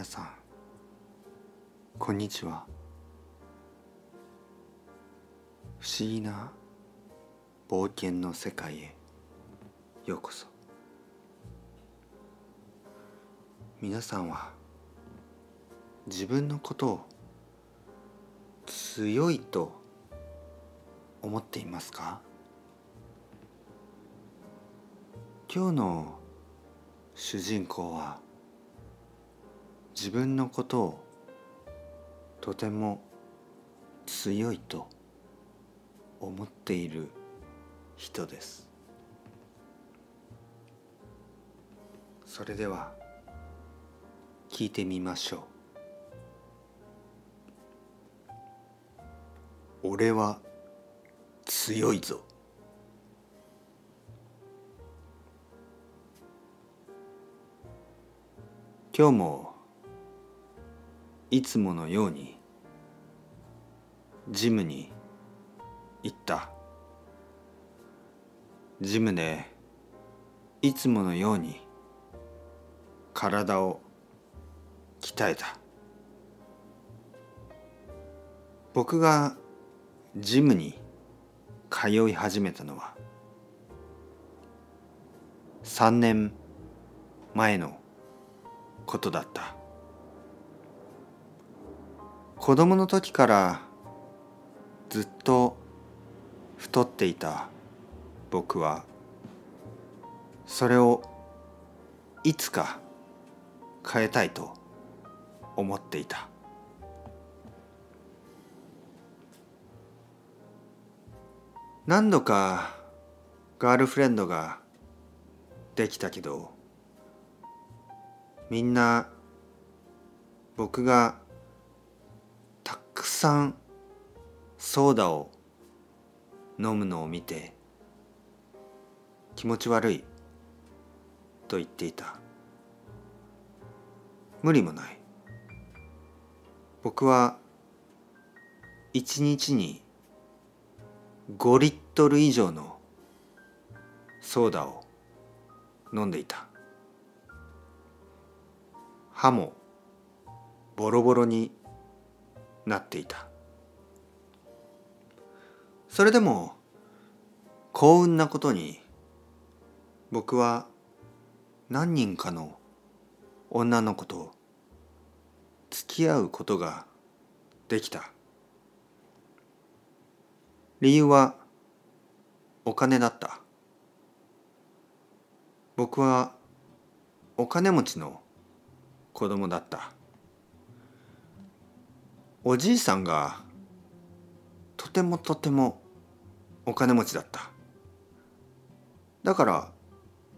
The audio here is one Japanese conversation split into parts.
皆さんこんにちは。不思議な冒険の世界へようこそ。皆さんは自分のことを強いと思っていますか？今日の主人公は自分のことをとても強いと思っている人です。それでは聞いてみましょう。俺は強いぞ。今日もいつものようにジムに行った。ジムでいつものように体を鍛えた。僕がジムに通い始めたのは3年前のことだった。子供の時からずっと太っていた僕はそれをいつか変えたいと思っていた。何度かガールフレンドができたけどみんな僕がさんソーダを飲むのを見て気持ち悪いと言っていた。無理もない。僕は一日に5リットル以上のソーダを飲んでいた。歯もボロボロになっていた。それでも幸運なことに僕は何人かの女の子と付き合うことができた。理由はお金だった。僕はお金持ちの子供だった。おじいさんがとてもとてもお金持ちだった。だから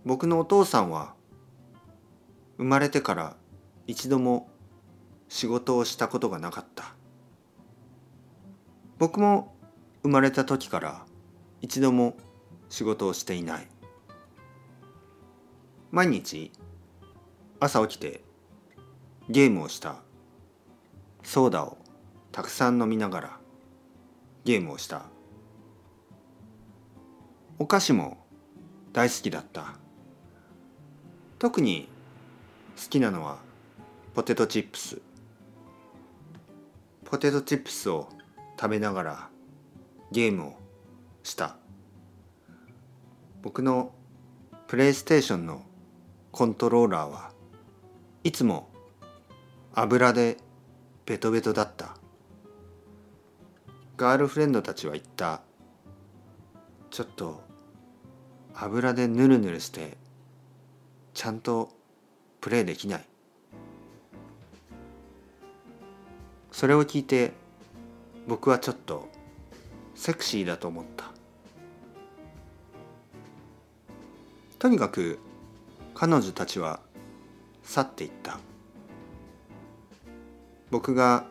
僕のお父さんは生まれてから一度も仕事をしたことがなかった。僕も生まれた時から一度も仕事をしていない。毎日朝起きてゲームをした。ソーダをたくさん飲みながらゲームをした。お菓子も大好きだった。特に好きなのはポテトチップス。ポテトチップスを食べながらゲームをした。僕のプレイステーションのコントローラーはいつも油でベトベトだった。ガールフレンドたちは言った。ちょっと油でヌルヌルしてちゃんとプレイできない。それを聞いて僕はちょっとセクシーだと思った。とにかく彼女たちは去っていった。僕が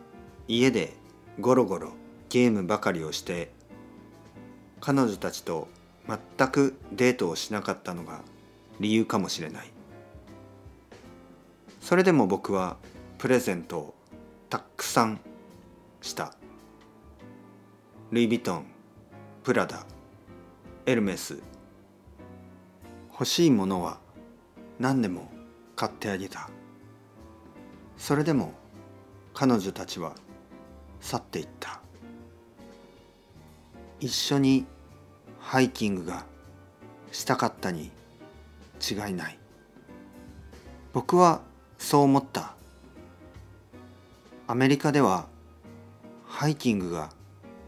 家でゴロゴロゲームばかりをして彼女たちと全くデートをしなかったのが理由かもしれない。それでも僕はプレゼントをたくさんした。ルイ・ヴィトンプラダエルメス。欲しいものは何でも買ってあげた。それでも彼女たちは去っていった。一緒にハイキングがしたかったに違いない。僕はそう思った。アメリカではハイキングが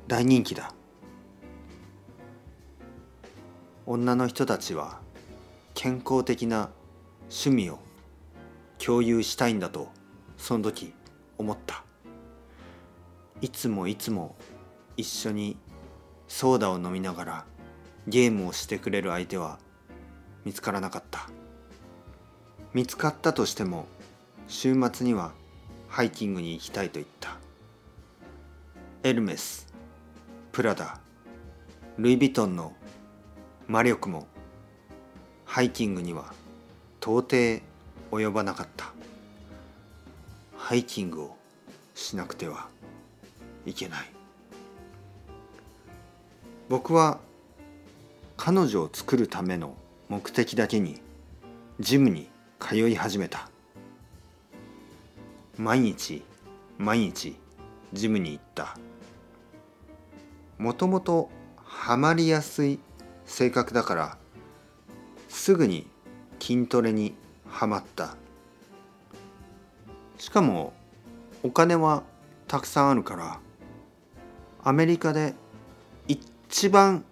大人気だ。女の人たちは健康的な趣味を共有したいんだとその時思った。いつもいつも一緒にソーダを飲みながらゲームをしてくれる相手は見つからなかった。見つかったとしても週末にはハイキングに行きたいと言った。エルメスプラダルイ・ヴィトンの魔力もハイキングには到底及ばなかった。ハイキングをしなくてはいけない。僕は彼女を作るための目的だけにジムに通い始めた。毎日毎日ジムに行った。もともとハマりやすい性格だからすぐに筋トレにはまった。しかもお金はたくさんあるからアメリカで一番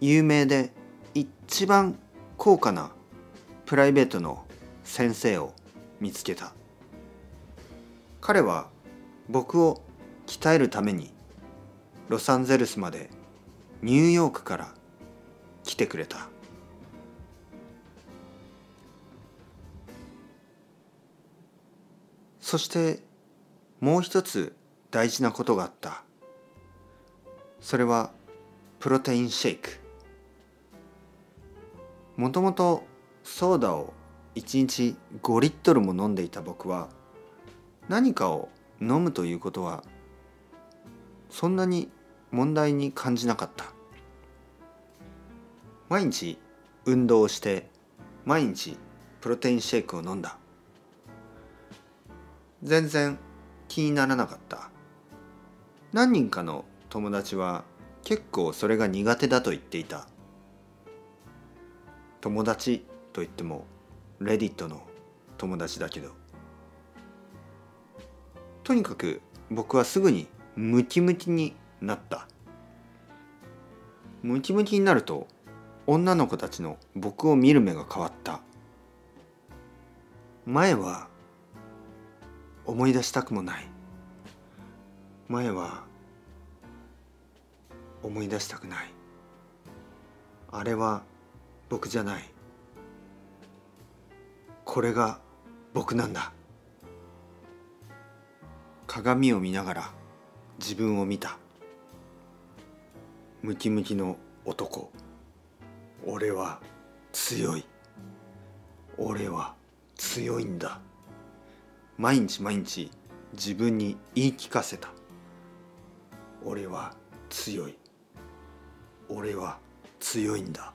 有名で一番高価なプライベートの先生を見つけた。彼は僕を鍛えるためにロサンゼルスまでニューヨークから来てくれた。そしてもう一つ大事なことがあった。それはプロテインシェイクもともとソーダを1日5リットルも飲んでいた僕は何かを飲むということはそんなに問題に感じなかった。毎日運動をして毎日プロテインシェイクを飲んだ。全然気にならなかった。何人かの友達は結構それが苦手だと言っていた。友達と言ってもレディットの友達だけど。とにかく僕はすぐにムキムキになった。ムキムキになると女の子たちの僕を見る目が変わった。前は思い出したくもない。前は思い出したくない。あれは僕じゃない。これが僕なんだ。鏡を見ながら自分を見た。ムキムキの男。俺は強い。俺は強いんだ。毎日毎日自分に言い聞かせた。俺は強い。俺は強いんだ。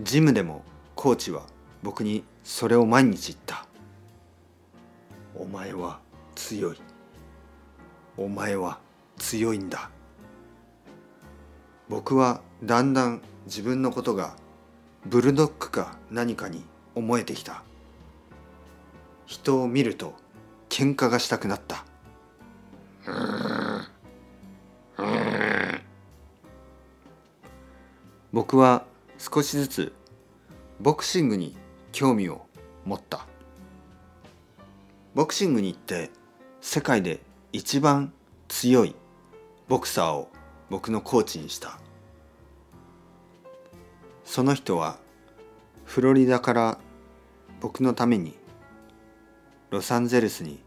ジムでもコーチは僕にそれを毎日言った。お前は強い。お前は強いんだ。僕はだんだん自分のことがブルドッグか何かに思えてきた。人を見ると喧嘩がしたくなった。僕は少しずつボクシングに興味を持った。ボクシングに行って世界で一番強いボクサーを僕のコーチにした。その人はフロリダから僕のためにロサンゼルスに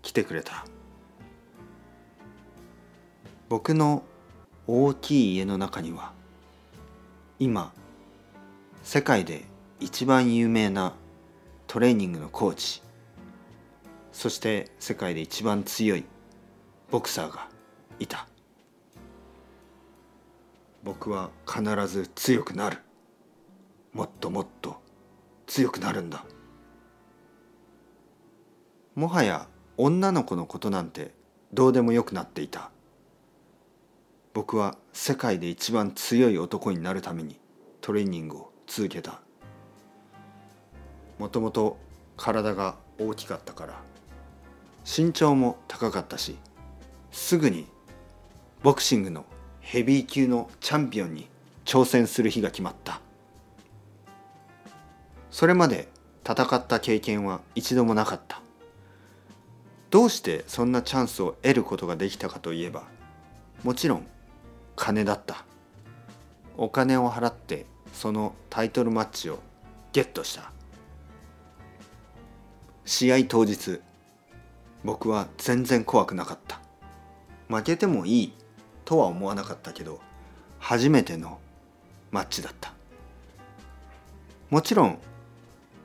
来てくれた。僕の大きい家の中には今世界で一番有名なトレーニングのコーチ。そして世界で一番強いボクサーがいた。僕は必ず強くなる。もっともっと強くなるんだ。もはや女の子のことなんてどうでもよくなっていた。僕は世界で一番強い男になるためにトレーニングを続けた。もともと体が大きかったから身長も高かったしすぐにボクシングのヘビー級のチャンピオンに挑戦する日が決まった。それまで戦った経験は一度もなかった。どうしてそんなチャンスを得ることができたかといえばもちろん金だった。お金を払ってそのタイトルマッチをゲットした。試合当日僕は全然怖くなかった。負けてもいいとは思わなかったけど初めてのマッチだった。もちろん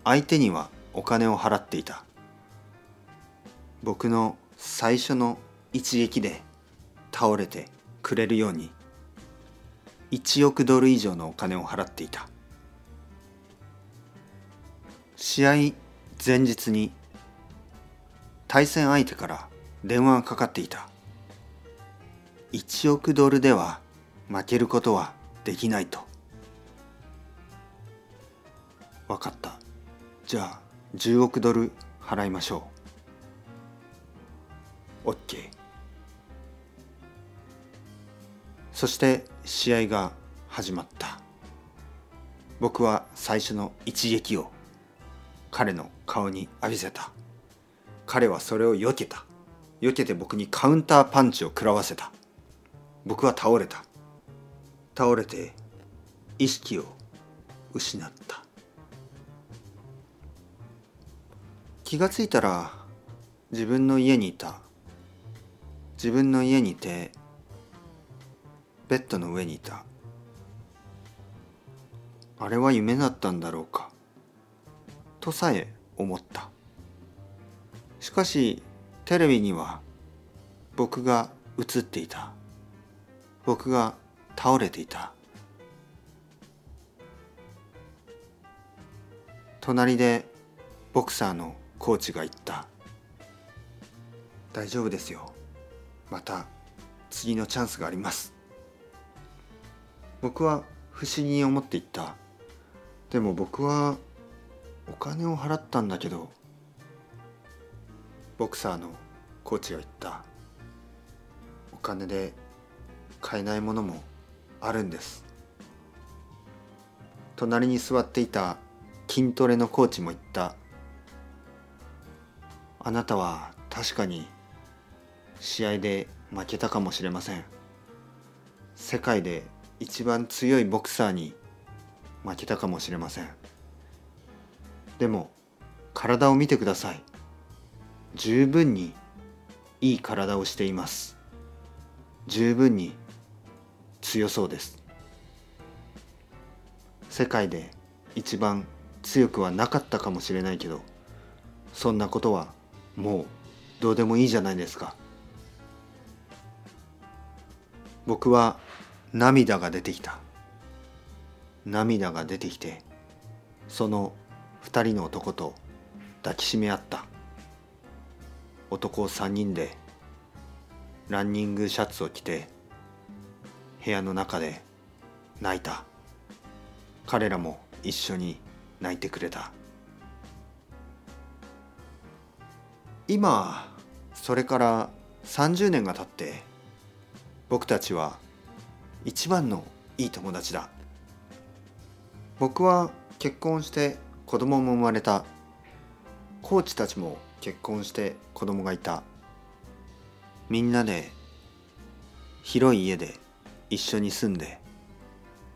相手にはお金を払っていた。僕の最初の一撃で倒れてくれるように1億ドル以上のお金を払っていた。試合前日に対戦相手から電話がかかっていた。1億ドルでは負けることはできないと。分かった。じゃあ10億ドル払いましょう。OK そして試合が始まった。僕は最初の一撃を彼の顔に浴びせた。彼はそれを避けた。避けて僕にカウンターパンチを食らわせた。僕は倒れた。倒れて意識を失った。気がついたら自分の家にいた。自分の家にいてベッドの上にいた。あれは夢だったんだろうか。とさえ思った。しかしテレビには僕が映っていた。僕が倒れていた。隣でボクサーのコーチが言った「大丈夫ですよ。また次のチャンスがあります。僕は不思議に思っていった。でも僕はお金を払ったんだけどボクサーのコーチが言った。お金で買えないものもあるんです。隣に座っていた筋トレのコーチも言った。あなたは確かに試合で負けたかもしれません。世界で一番強いボクサーに負けたかもしれません。でも体を見てください。十分にいい体をしています。十分に強そうです。世界で一番強くはなかったかもしれないけどそんなことはもうどうでもいいじゃないですか。僕は涙が出てきた。涙が出てきてその二人の男と抱きしめ合った。男3人でランニングシャツを着て部屋の中で泣いた。彼らも一緒に泣いてくれた。今それから30年が経って僕たちは一番のいい友達だ。僕は結婚して子供も生まれた。コーチたちも結婚して子供がいた。みんなで広い家で一緒に住んで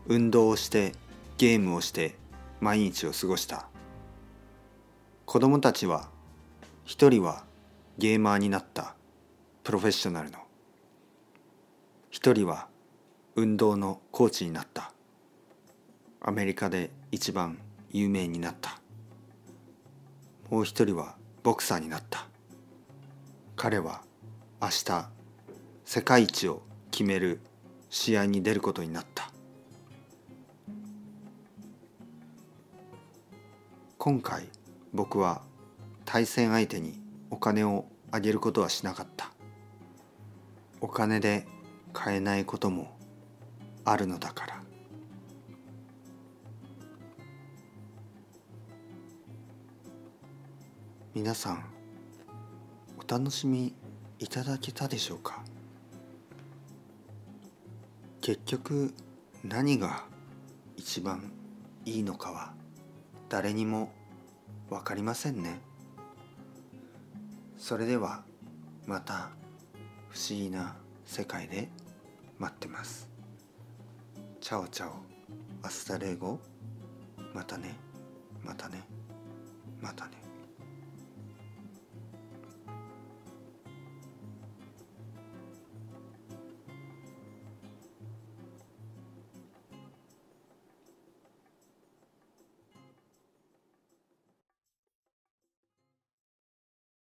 運動をしてゲームをして毎日を過ごした。子供たちは一人はゲーマーになった。プロフェッショナルの。一人は運動のコーチになった。アメリカで一番有名になった。もう一人はボクサーになった。彼は明日世界一を決める試合に出ることになった。今回僕は対戦相手にお金をあげることはしなかった。お金で買えないこともあるのだから。皆さんお楽しみいただけたでしょうか？結局何が一番いいのかは誰にも分かりませんね。それではまた不思議な世界で待ってます。 Ciao ciao。 Hasta luego。またね。またね。またね。